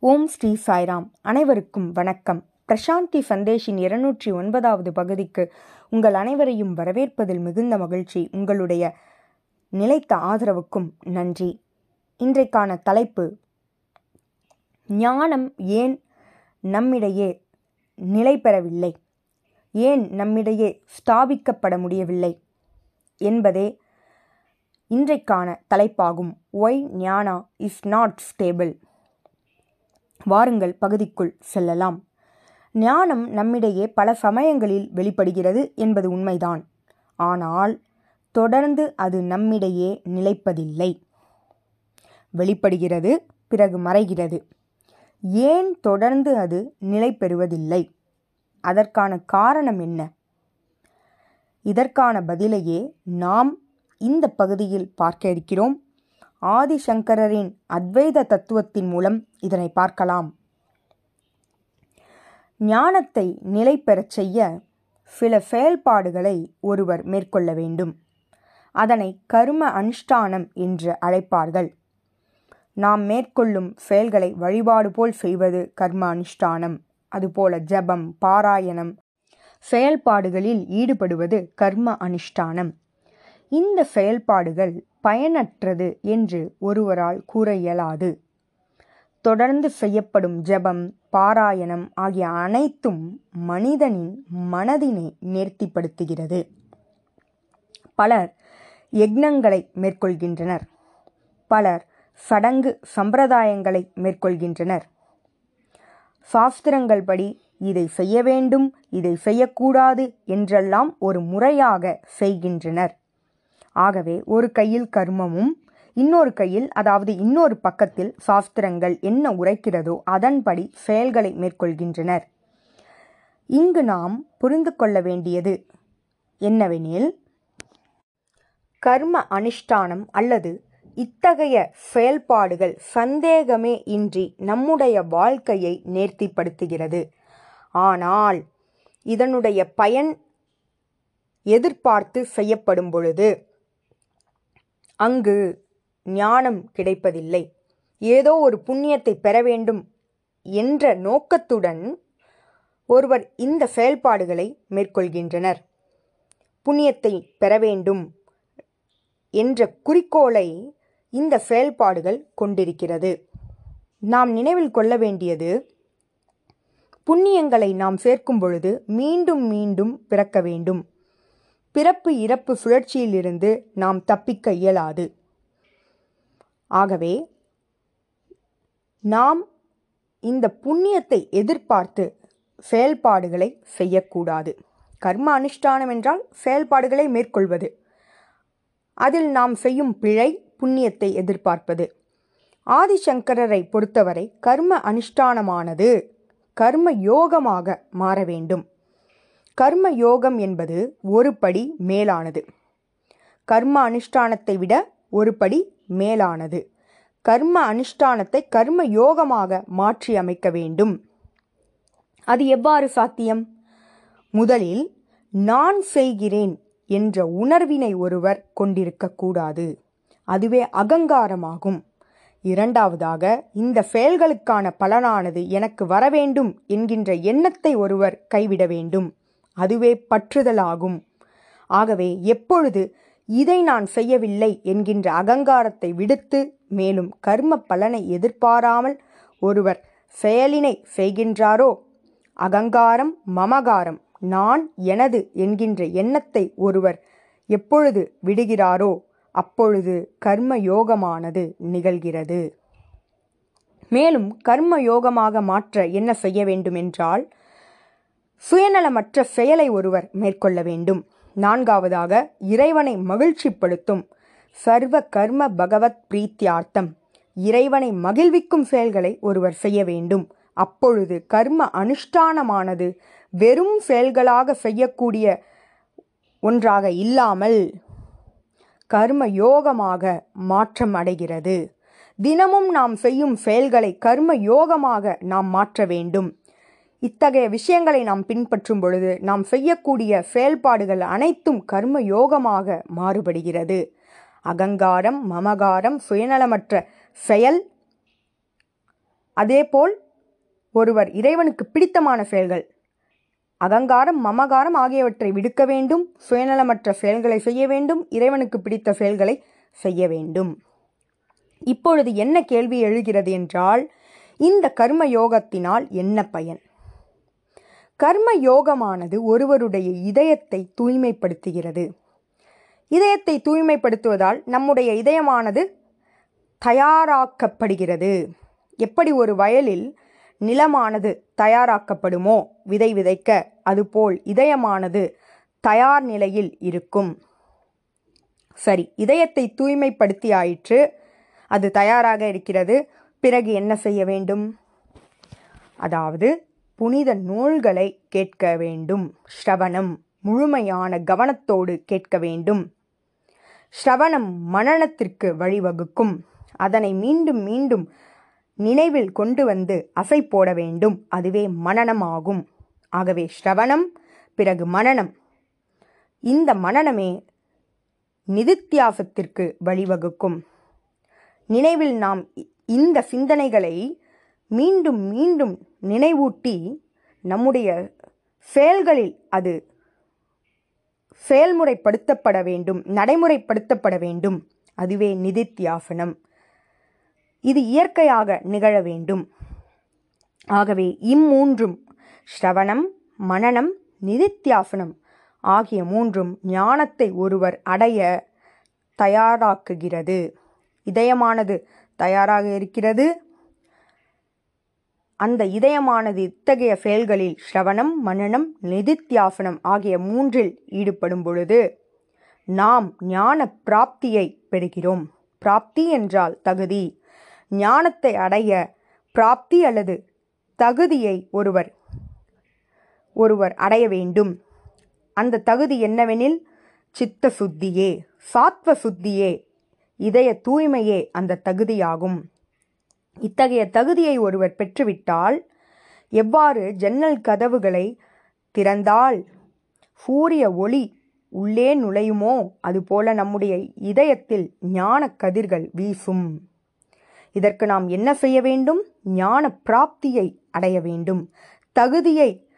ஓம் ஸ்ரீ சாய்ராம். அனைவருக்கும் வணக்கம். பிரசாந்தி சந்தேஷின் இருநூற்றி ஒன்பதாவது பகுதிக்கு உங்கள் அனைவரையும் வரவேற்பதில் மிகுந்த மகிழ்ச்சி. உங்களுடைய நிலைத்த ஆதரவுக்கும் நன்றி. இன்றைக்கான தலைப்பு ஞானம் ஏன் நம்மிடையே நிலை பெறவில்லை? ஏன் நம்மிடையே ஸ்தாபிக்கப்பட முடியவில்லை? என்பதே இன்றைக்கான தலைப்பாகும். Why Ghana is not stable வாருங்கள் பகுதிக்குள் செல்லலாம். ஞானம் நம்மிடையே பல சமயங்களில் வெளிப்படுகிறது என்பது உண்மைதான். ஆனால் தொடர்ந்து அது நம்மிடையே நிலைப்பதில்லை. வெளிப்படுகிறது பிறகு மறைகிறது. ஏன் தொடர்ந்து அது நிலை பெறுவதில்லை அதற்கான காரணம் என்ன? இதற்கான பதிலையே நாம் இந்த பகுதியில் பார்க்க இருக்கிறோம். ஆதிசங்கரரின் அத்வைத தத்துவத்தின் மூலம் இதனை பார்க்கலாம். ஞானத்தை நிலை பெறச் செய்ய சில செயல்பாடுகளை ஒருவர் மேற்கொள்ள வேண்டும். அதனை கர்ம அனுஷ்டானம் என்று அழைப்பார்கள். நாம் மேற்கொள்ளும் செயல்களை வழிபாடு போல் செய்வது கர்ம அனுஷ்டானம். அதுபோல ஜபம் பாராயணம் செயல்பாடுகளில் ஈடுபடுவது கர்ம அனுஷ்டானம். இந்த செயல்பாடுகள் பயனற்றது என்று ஒருவரால் கூற இயலாது தொடர்ந்து செய்யப்படும் ஜெபம் பாராயணம் ஆகிய அனைத்தும் மனிதனின் மனதினை நேர்த்திப்படுத்துகிறது. பலர் யக்னங்களை மேற்கொள்கின்றனர். பலர் சடங்கு சம்பிரதாயங்களை மேற்கொள்கின்றனர். சாஸ்திரங்கள் படி இதை செய்ய வேண்டும் இதை செய்யக்கூடாது என்றெல்லாம் ஒரு முறையாக செய்கின்றனர். ஆகவே ஒரு கையில் கர்மமும் இன்னொரு கையில் அதாவது இன்னொரு பக்கத்தில் சாஸ்திரங்கள் என்ன உரைக்கிறதோ அதன்படி செயல்களை மேற்கொள்கின்றனர். இங்கு நாம் புரிந்து கொள்ள வேண்டியது என்னவெனில் கர்ம அனுஷ்டானம் அல்லது இத்தகைய செயல்பாடுகள் சந்தேகமே இன்றி நம்முடைய வாழ்க்கையை நேர்த்திப்படுத்துகிறது. ஆனால் இதனுடைய பயன் எதிர்பார்த்து செய்யப்படும் பொழுது அங்கு ஞானம் கிடைப்பதில்லை. ஏதோ ஒரு புண்ணியத்தை பெற வேண்டும் என்ற நோக்கத்துடன் ஒருவர் இந்த செயல்பாடுகளை மேற்கொள்கின்றனர். புண்ணியத்தை பெற வேண்டும் என்ற குறிக்கோளை இந்த செயல்பாடுகள் கொண்டிருக்கிறது. நாம் நினைவில் கொள்ள வேண்டியது புண்ணியங்களை நாம் சேர்க்கும் பொழுது மீண்டும் மீண்டும் பிறக்க வேண்டும். பிறப்பு இறப்பு சுழற்சியிலிருந்து நாம் தப்பிக்க இயலாது. ஆகவே நாம் இந்த புண்ணியத்தை எதிர்பார்த்து செயல்பாடுகளை செய்யக்கூடாது. கர்ம அனுஷ்டானம் என்றால் செயல்பாடுகளை மேற்கொள்வது. அதில் நாம் செய்யும் பிழை புண்ணியத்தை எதிர்பார்ப்பது. ஆதிசங்கரரை பொறுத்தவரை கர்ம அனுஷ்டானமானது கர்ம யோகமாக மாற வேண்டும். கர்ம யோகம் என்பது ஒரு படி மேலானது. கர்ம அனுஷ்டானத்தை விட ஒரு படி மேலானது. கர்ம அனுஷ்டானத்தை கர்ம யோகமாக மாற்றி அமைக்க வேண்டும். அது எவ்வாறு சாத்தியம்? முதலில் நான் செய்கிறேன் என்ற உணர்வினை ஒருவர் கொண்டிருக்கக்கூடாது அதுவே அகங்காரமாகும். இரண்டாவதாக இந்த செயல்களுக்கான பலனானது எனக்கு வரவேண்டும் என்கின்ற எண்ணத்தை ஒருவர் கைவிட வேண்டும். அதுவே பற்றுதலாகும். ஆகவே எப்பொழுது இதை நான் செய்யவில்லை என்கின்ற அகங்காரத்தை விடுத்து மேலும் கர்ம பலனை எதிர்பாராமல் ஒருவர் செயலினை செய்கின்றாரோ? அகங்காரம் மமகாரம். நான் எனது என்கின்ற எண்ணத்தை ஒருவர் எப்பொழுது விடுகிறாரோ அப்பொழுது கர்ம யோகமானது நிகழ்கிறது. மேலும் கர்ம யோகமாக மாற்ற என்ன செய்ய வேண்டுமென்றால் சுயநலமற்ற செயலை ஒருவர் மேற்கொள்ள வேண்டும். நான்காவதாக இறைவனை மகிழ்ச்சிப்படுத்தும். சர்வ கர்ம பகவத் பிரீத்தியார்த்தம். இறைவனை மகிழ்விக்கும் செயல்களை ஒருவர் செய்ய வேண்டும். அப்பொழுது கர்ம அனுஷ்டானமானது வெறும் செயல்களாக செய்யக்கூடிய ஒன்றாக இல்லாமல் கர்ம யோகமாக மாற்றம் அடைகிறது. தினமும் நாம் செய்யும் செயல்களை கர்ம யோகமாக நாம் மாற்ற வேண்டும். இத்தகைய விஷயங்களை நாம் பின்பற்றும் பொழுது நாம் செய்யக்கூடிய செயல்பாடுகள் அனைத்தும் கர்ம யோகமாக மாறுபடுகிறது. அகங்காரம் மமகாரம் சுயநலமற்ற செயல் அதேபோல் ஒருவர் இறைவனுக்கு பிடித்தமான செயல்கள். அகங்காரம் மமகாரம் ஆகியவற்றை விடுக்க வேண்டும் சுயநலமற்ற செயல்களை செய்ய வேண்டும் இறைவனுக்கு பிடித்த செயல்களை செய்ய வேண்டும். இப்பொழுது என்ன கேள்வி எழுகிறது என்றால் இந்த கர்ம யோகத்தினால் என்ன பயன்? கர்ம யோகமானது ஒருவருடைய இதயத்தை தூய்மைப்படுத்துகிறது. இதயத்தை தூய்மைப்படுத்துவதால் நம்முடைய இதயமானது தயாராக்கப்படுகிறது. எப்படி ஒரு வயலில் நிலமானது தயாராக்கப்படுமோ விதை விதைக்க அதுபோல் இதயமானது தயார் நிலையில் இருக்கும். சரி இதயத்தை தூய்மைப்படுத்தி ஆயிற்று அது தயாராக இருக்கிறது பிறகு என்ன செய்ய வேண்டும்? அதாவது புனித நூல்களை கேட்க வேண்டும். ஸ்ரவணம் முழுமையான கவனத்தோடு கேட்க வேண்டும். ஸ்ரவணம் மனநத்திற்கு வழிவகுக்கும். அதனை மீண்டும் மீண்டும் நினைவில் கொண்டு வந்து அசை போட வேண்டும். அதுவே மனனமாகும் ஆகவே ஸ்ரவணம் பிறகு மனனம் இந்த மனனமே நிதித்தியாசத்திற்கு வழிவகுக்கும். நினைவில் நாம் இந்த சிந்தனைகளை மீண்டும் மீண்டும் நினைவூட்டி நம்முடைய செயல்களில் அது செயல்முறைப்படுத்தப்பட வேண்டும் நடைமுறைப்படுத்தப்பட வேண்டும். அதுவே நிதித்தியாசனம். இது இயற்கையாக நிகழ வேண்டும். ஆகவே இம்மூன்றும் ஸ்ரவணம் மனனம் நிதித்தியாசனம் ஆகிய மூன்றும் ஞானத்தை ஒருவர் அடைய தயாராக்குகிறது. இதயமானது தயாராக இருக்கிறது. அந்த இதயமானது இத்தகைய செயல்களில் ஸ்ரவணம் மனனம் நிதித்தியாசனம் ஆகிய மூன்றில் ஈடுபடும் பொழுது நாம் ஞான பிராப்தியை பெறுகிறோம். பிராப்தி என்றால் தகுதி. ஞானத்தை அடைய பிராப்தி அல்லது தகுதியை ஒருவர் ஒருவர் அடைய வேண்டும். அந்த தகுதி என்னவெனில் சித்த சுத்தியே சாத்வ சுத்தியே இதய தூய்மையே அந்த தகுதியாகும். இத்தகைய தகுதியை ஒருவர் பெற்றுவிட்டால் எவ்வாறு ஜன்னல் கதவுகளை திறந்தால் சூரிய ஒளி உள்ளே நுழையுமோ அதுபோல நம்முடைய இதயத்தில் ஞான கதிர்கள் வீசும். இதற்கு நாம் என்ன செய்ய வேண்டும்? ஞான பிராப்தியை அடைய வேண்டும். தகுதியை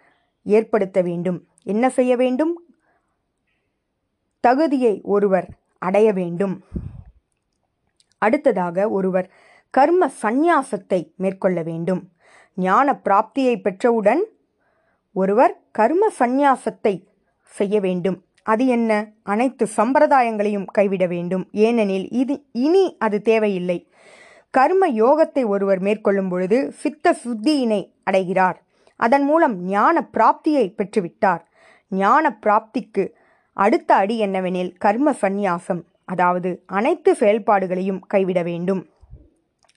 ஏற்படுத்த வேண்டும். என்ன செய்ய வேண்டும்? தகுதியை ஒருவர் அடைய வேண்டும். அடுத்ததாக ஒருவர் கர்ம சந்நியாசத்தை மேற்கொள்ள வேண்டும். ஞான பிராப்தியை பெற்றவுடன் ஒருவர் கர்ம சந்நியாசத்தை செய்ய வேண்டும். அது என்ன? அனைத்து சம்பிரதாயங்களையும் கைவிட வேண்டும். ஏனெனில் இது இனி அது தேவையில்லை. கர்ம யோகத்தை ஒருவர் மேற்கொள்ளும் பொழுது சித்த சுத்தியினை அடைகிறார். அதன் மூலம் ஞான பிராப்தியை பெற்றுவிட்டார். ஞான பிராப்திக்கு அடுத்த அடி என்னவெனில் கர்ம சந்நியாசம் அதாவது அனைத்து செயல்பாடுகளையும் கைவிட வேண்டும்.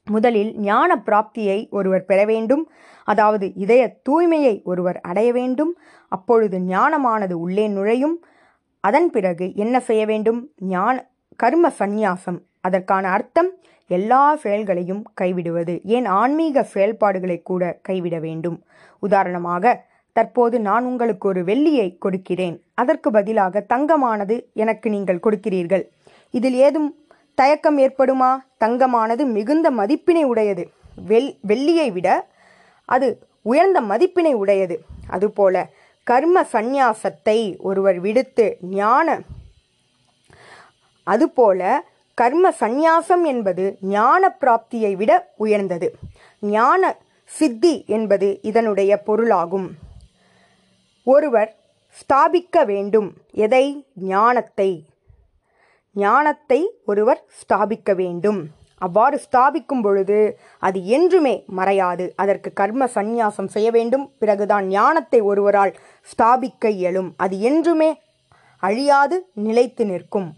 முதலில் ஞான பிராப்தியை ஒருவர் பெற வேண்டும். அதாவது இதய தூய்மையை ஒருவர் அடைய வேண்டும். அப்பொழுது ஞானமானது உள்ளே நுழையும். அதன் பிறகு என்ன செய்ய வேண்டும்? ஞான கர்ம சந்நியாசம். அதற்கான அர்த்தம் எல்லா செயல்களையும் கைவிடுவது. ஏன் ஆன்மீக செயல்பாடுகளை கூட கைவிட வேண்டும்? உதாரணமாக தற்போது நான் உங்களுக்கு ஒரு வெள்ளியை கொடுக்கிறேன். அதற்கு பதிலாக தங்கமானது எனக்கு நீங்கள் கொடுக்கிறீர்கள். இதில் ஏதும் தயக்கம் ஏற்படுமா? தங்கமானது மிகுந்த மதிப்பினை உடையது. வெள் வெள்ளியை விட அது உயர்ந்த மதிப்பினை உடையது. அதுபோல கர்ம சந்நியாசத்தை ஒருவர் விடுத்து ஞான அதுபோல கர்ம சந்நியாசம் என்பது ஞான பிராப்தியை விட உயர்ந்தது. ஞான சித்தி என்பது இதனுடைய பொருளாகும். ஒருவர் ஸ்தாபிக்க வேண்டும். எதை? ஞானத்தை. ஞானத்தை ஒருவர் ஸ்தாபிக்க வேண்டும். அவ்வாறு ஸ்தாபிக்கும் பொழுது அது என்றுமே மறையாது. அதற்கு கர்ம சந்நியாசம் செய்ய வேண்டும். பிறகுதான் ஞானத்தை ஒருவரால் ஸ்தாபிக்க இயலும். அது என்றுமே அழியாது நிலைத்து நிற்கும்.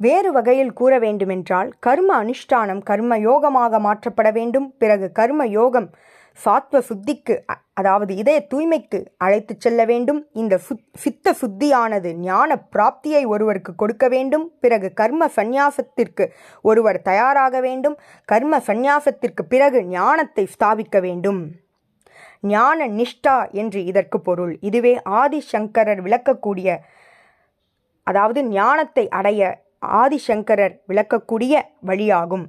வேறு வகையில் கூற வேண்டுமென்றால் கர்ம அனுஷ்டானம் கர்ம யோகமாக மாற்றப்பட வேண்டும். பிறகு கர்ம யோகம் சாத்வ சுத்திக்கு அ- அதாவது இதய தூய்மைக்கு அழைத்துச் செல்ல வேண்டும். இந்த சுத் சித்த சுத்தியானது ஞான பிராப்தியை ஒருவருக்கு கொடுக்க வேண்டும். பிறகு கர்ம சந்நியாசத்திற்கு ஒருவர் தயாராக வேண்டும். கர்ம சந்நியாசத்திற்கு பிறகு ஞானத்தை ஸ்தாபிக்க வேண்டும். ஞான நிஷ்டா என்று இதற்கு பொருள். இதுவே ஆதிசங்கரர் விளக்கக்கூடிய அதாவது ஞானத்தை அடைய ஆதிசங்கரர் விளக்கக்கூடிய வழியாகும்.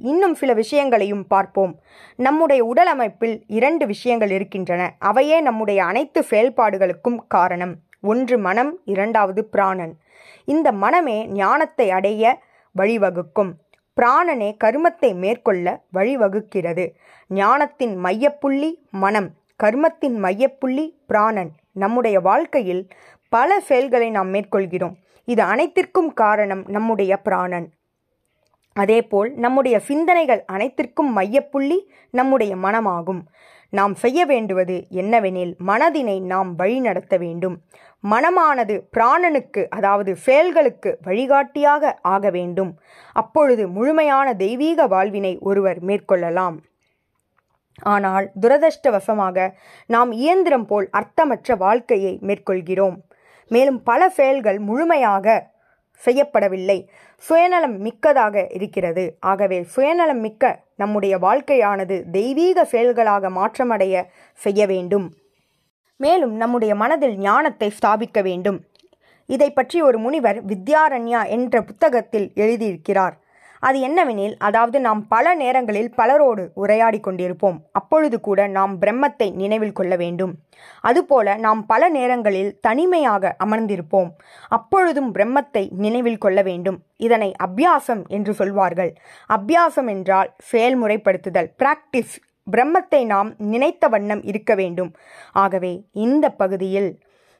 இன்னும் சில விஷயங்களையும் பார்ப்போம். நம்முடைய உடல் அமைப்பில் இரண்டு விஷயங்கள் இருக்கின்றன. அவையே நம்முடைய அனைத்து செயல்பாடுகளுக்கும் காரணம். ஒன்று மனம் இரண்டாவது பிராணன். இந்த மனமே ஞானத்தை அடைய வழிவகுக்கும். பிராணனே கருமத்தை மேற்கொள்ள வழிவகுக்கிறது. ஞானத்தின் மையப்புள்ளி மனம் கர்மத்தின் மையப்புள்ளி பிராணன். நம்முடைய வாழ்க்கையில் பல செயல்களை நாம் மேற்கொள்கிறோம். இது அனைத்திற்கும் காரணம் நம்முடைய பிராணன். அதேபோல் நம்முடைய சிந்தனைகள் அனைத்திற்கும் மையப்புள்ளி நம்முடைய மனமாகும். நாம் செய்ய வேண்டுவது என்னவெனில் மனதினை நாம் வழிநடத்த வேண்டும். மனமானது பிராணனுக்கு அதாவது செயல்களுக்கு வழிகாட்டியாக ஆக வேண்டும். அப்பொழுது முழுமையான தெய்வீக வாழ்வினை ஒருவர் மேற்கொள்ளலாம். ஆனால் துரதிருஷ்டவசமாக நாம் இயந்திரம் போல் அர்த்தமற்ற வாழ்க்கையை மேற்கொள்கிறோம். மேலும் பல செயல்கள் முழுமையாக செய்யப்படவில்லை. சுயநலம் மிக்கதாக இருக்கிறது. ஆகவே சுயநலம் மிக்க நம்முடைய வாழ்க்கையானது தெய்வீக செயல்களாக மாற்றமடைய செய்ய வேண்டும். மேலும் நம்முடைய மனதில் ஞானத்தை ஸ்தாபிக்க வேண்டும். இதை பற்றி ஒரு முனிவர் வித்யாரண்யா என்ற புத்தகத்தில் எழுதியிருக்கிறார். அது என்னவெனில் அதாவது நாம் பல நேரங்களில் பலரோடு உரையாடி கொண்டிருப்போம். அப்பொழுது கூட நாம் பிரம்மத்தை நினைவில் கொள்ள வேண்டும். அதுபோல நாம் பல நேரங்களில் தனிமையாக அமர்ந்திருப்போம். அப்பொழுதும் பிரம்மத்தை நினைவில் கொள்ள வேண்டும். இதனை அபியாசம் என்று சொல்வார்கள். அபியாசம் என்றால் செயல்முறைப்படுத்துதல் பிராக்டிஸ் பிரம்மத்தை நாம் நினைத்த வண்ணம் இருக்க வேண்டும். ஆகவே இந்த பகுதியில்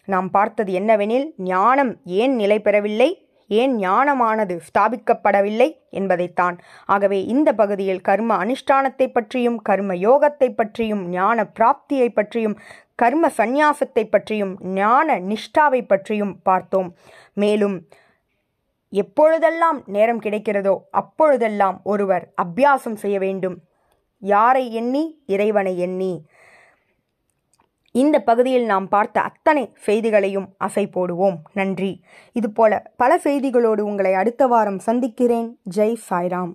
நாம் பார்த்தது என்னவெனில் ஞானம் ஏன் நிலை பெறவில்லை? ஏன் ஞானமானது ஸ்தாபிக்கப்படவில்லை என்பதைத்தான். ஆகவே இந்த பகுதியில் கர்ம அனுஷ்டானத்தை பற்றியும் கர்ம யோகத்தை பற்றியும் ஞான பிராப்தியை பற்றியும் கர்ம சந்நியாசத்தை பற்றியும் ஞான நிஷ்டாவை பற்றியும் பார்த்தோம். மேலும் எப்பொழுதெல்லாம் நேரம் கிடைக்கிறதோ அப்பொழுதெல்லாம் ஒருவர் அபியாசம் செய்ய வேண்டும். யாரை எண்ணி? இறைவனை எண்ணி. இந்த பகுதியில் நாம் பார்த்த அத்தனை செய்திகளையும் அசை போடுவோம். நன்றி. இதுபோல பல செய்திகளோடு உங்களை அடுத்த வாரம் சந்திக்கிறேன். ஜெய் சாய்ராம்.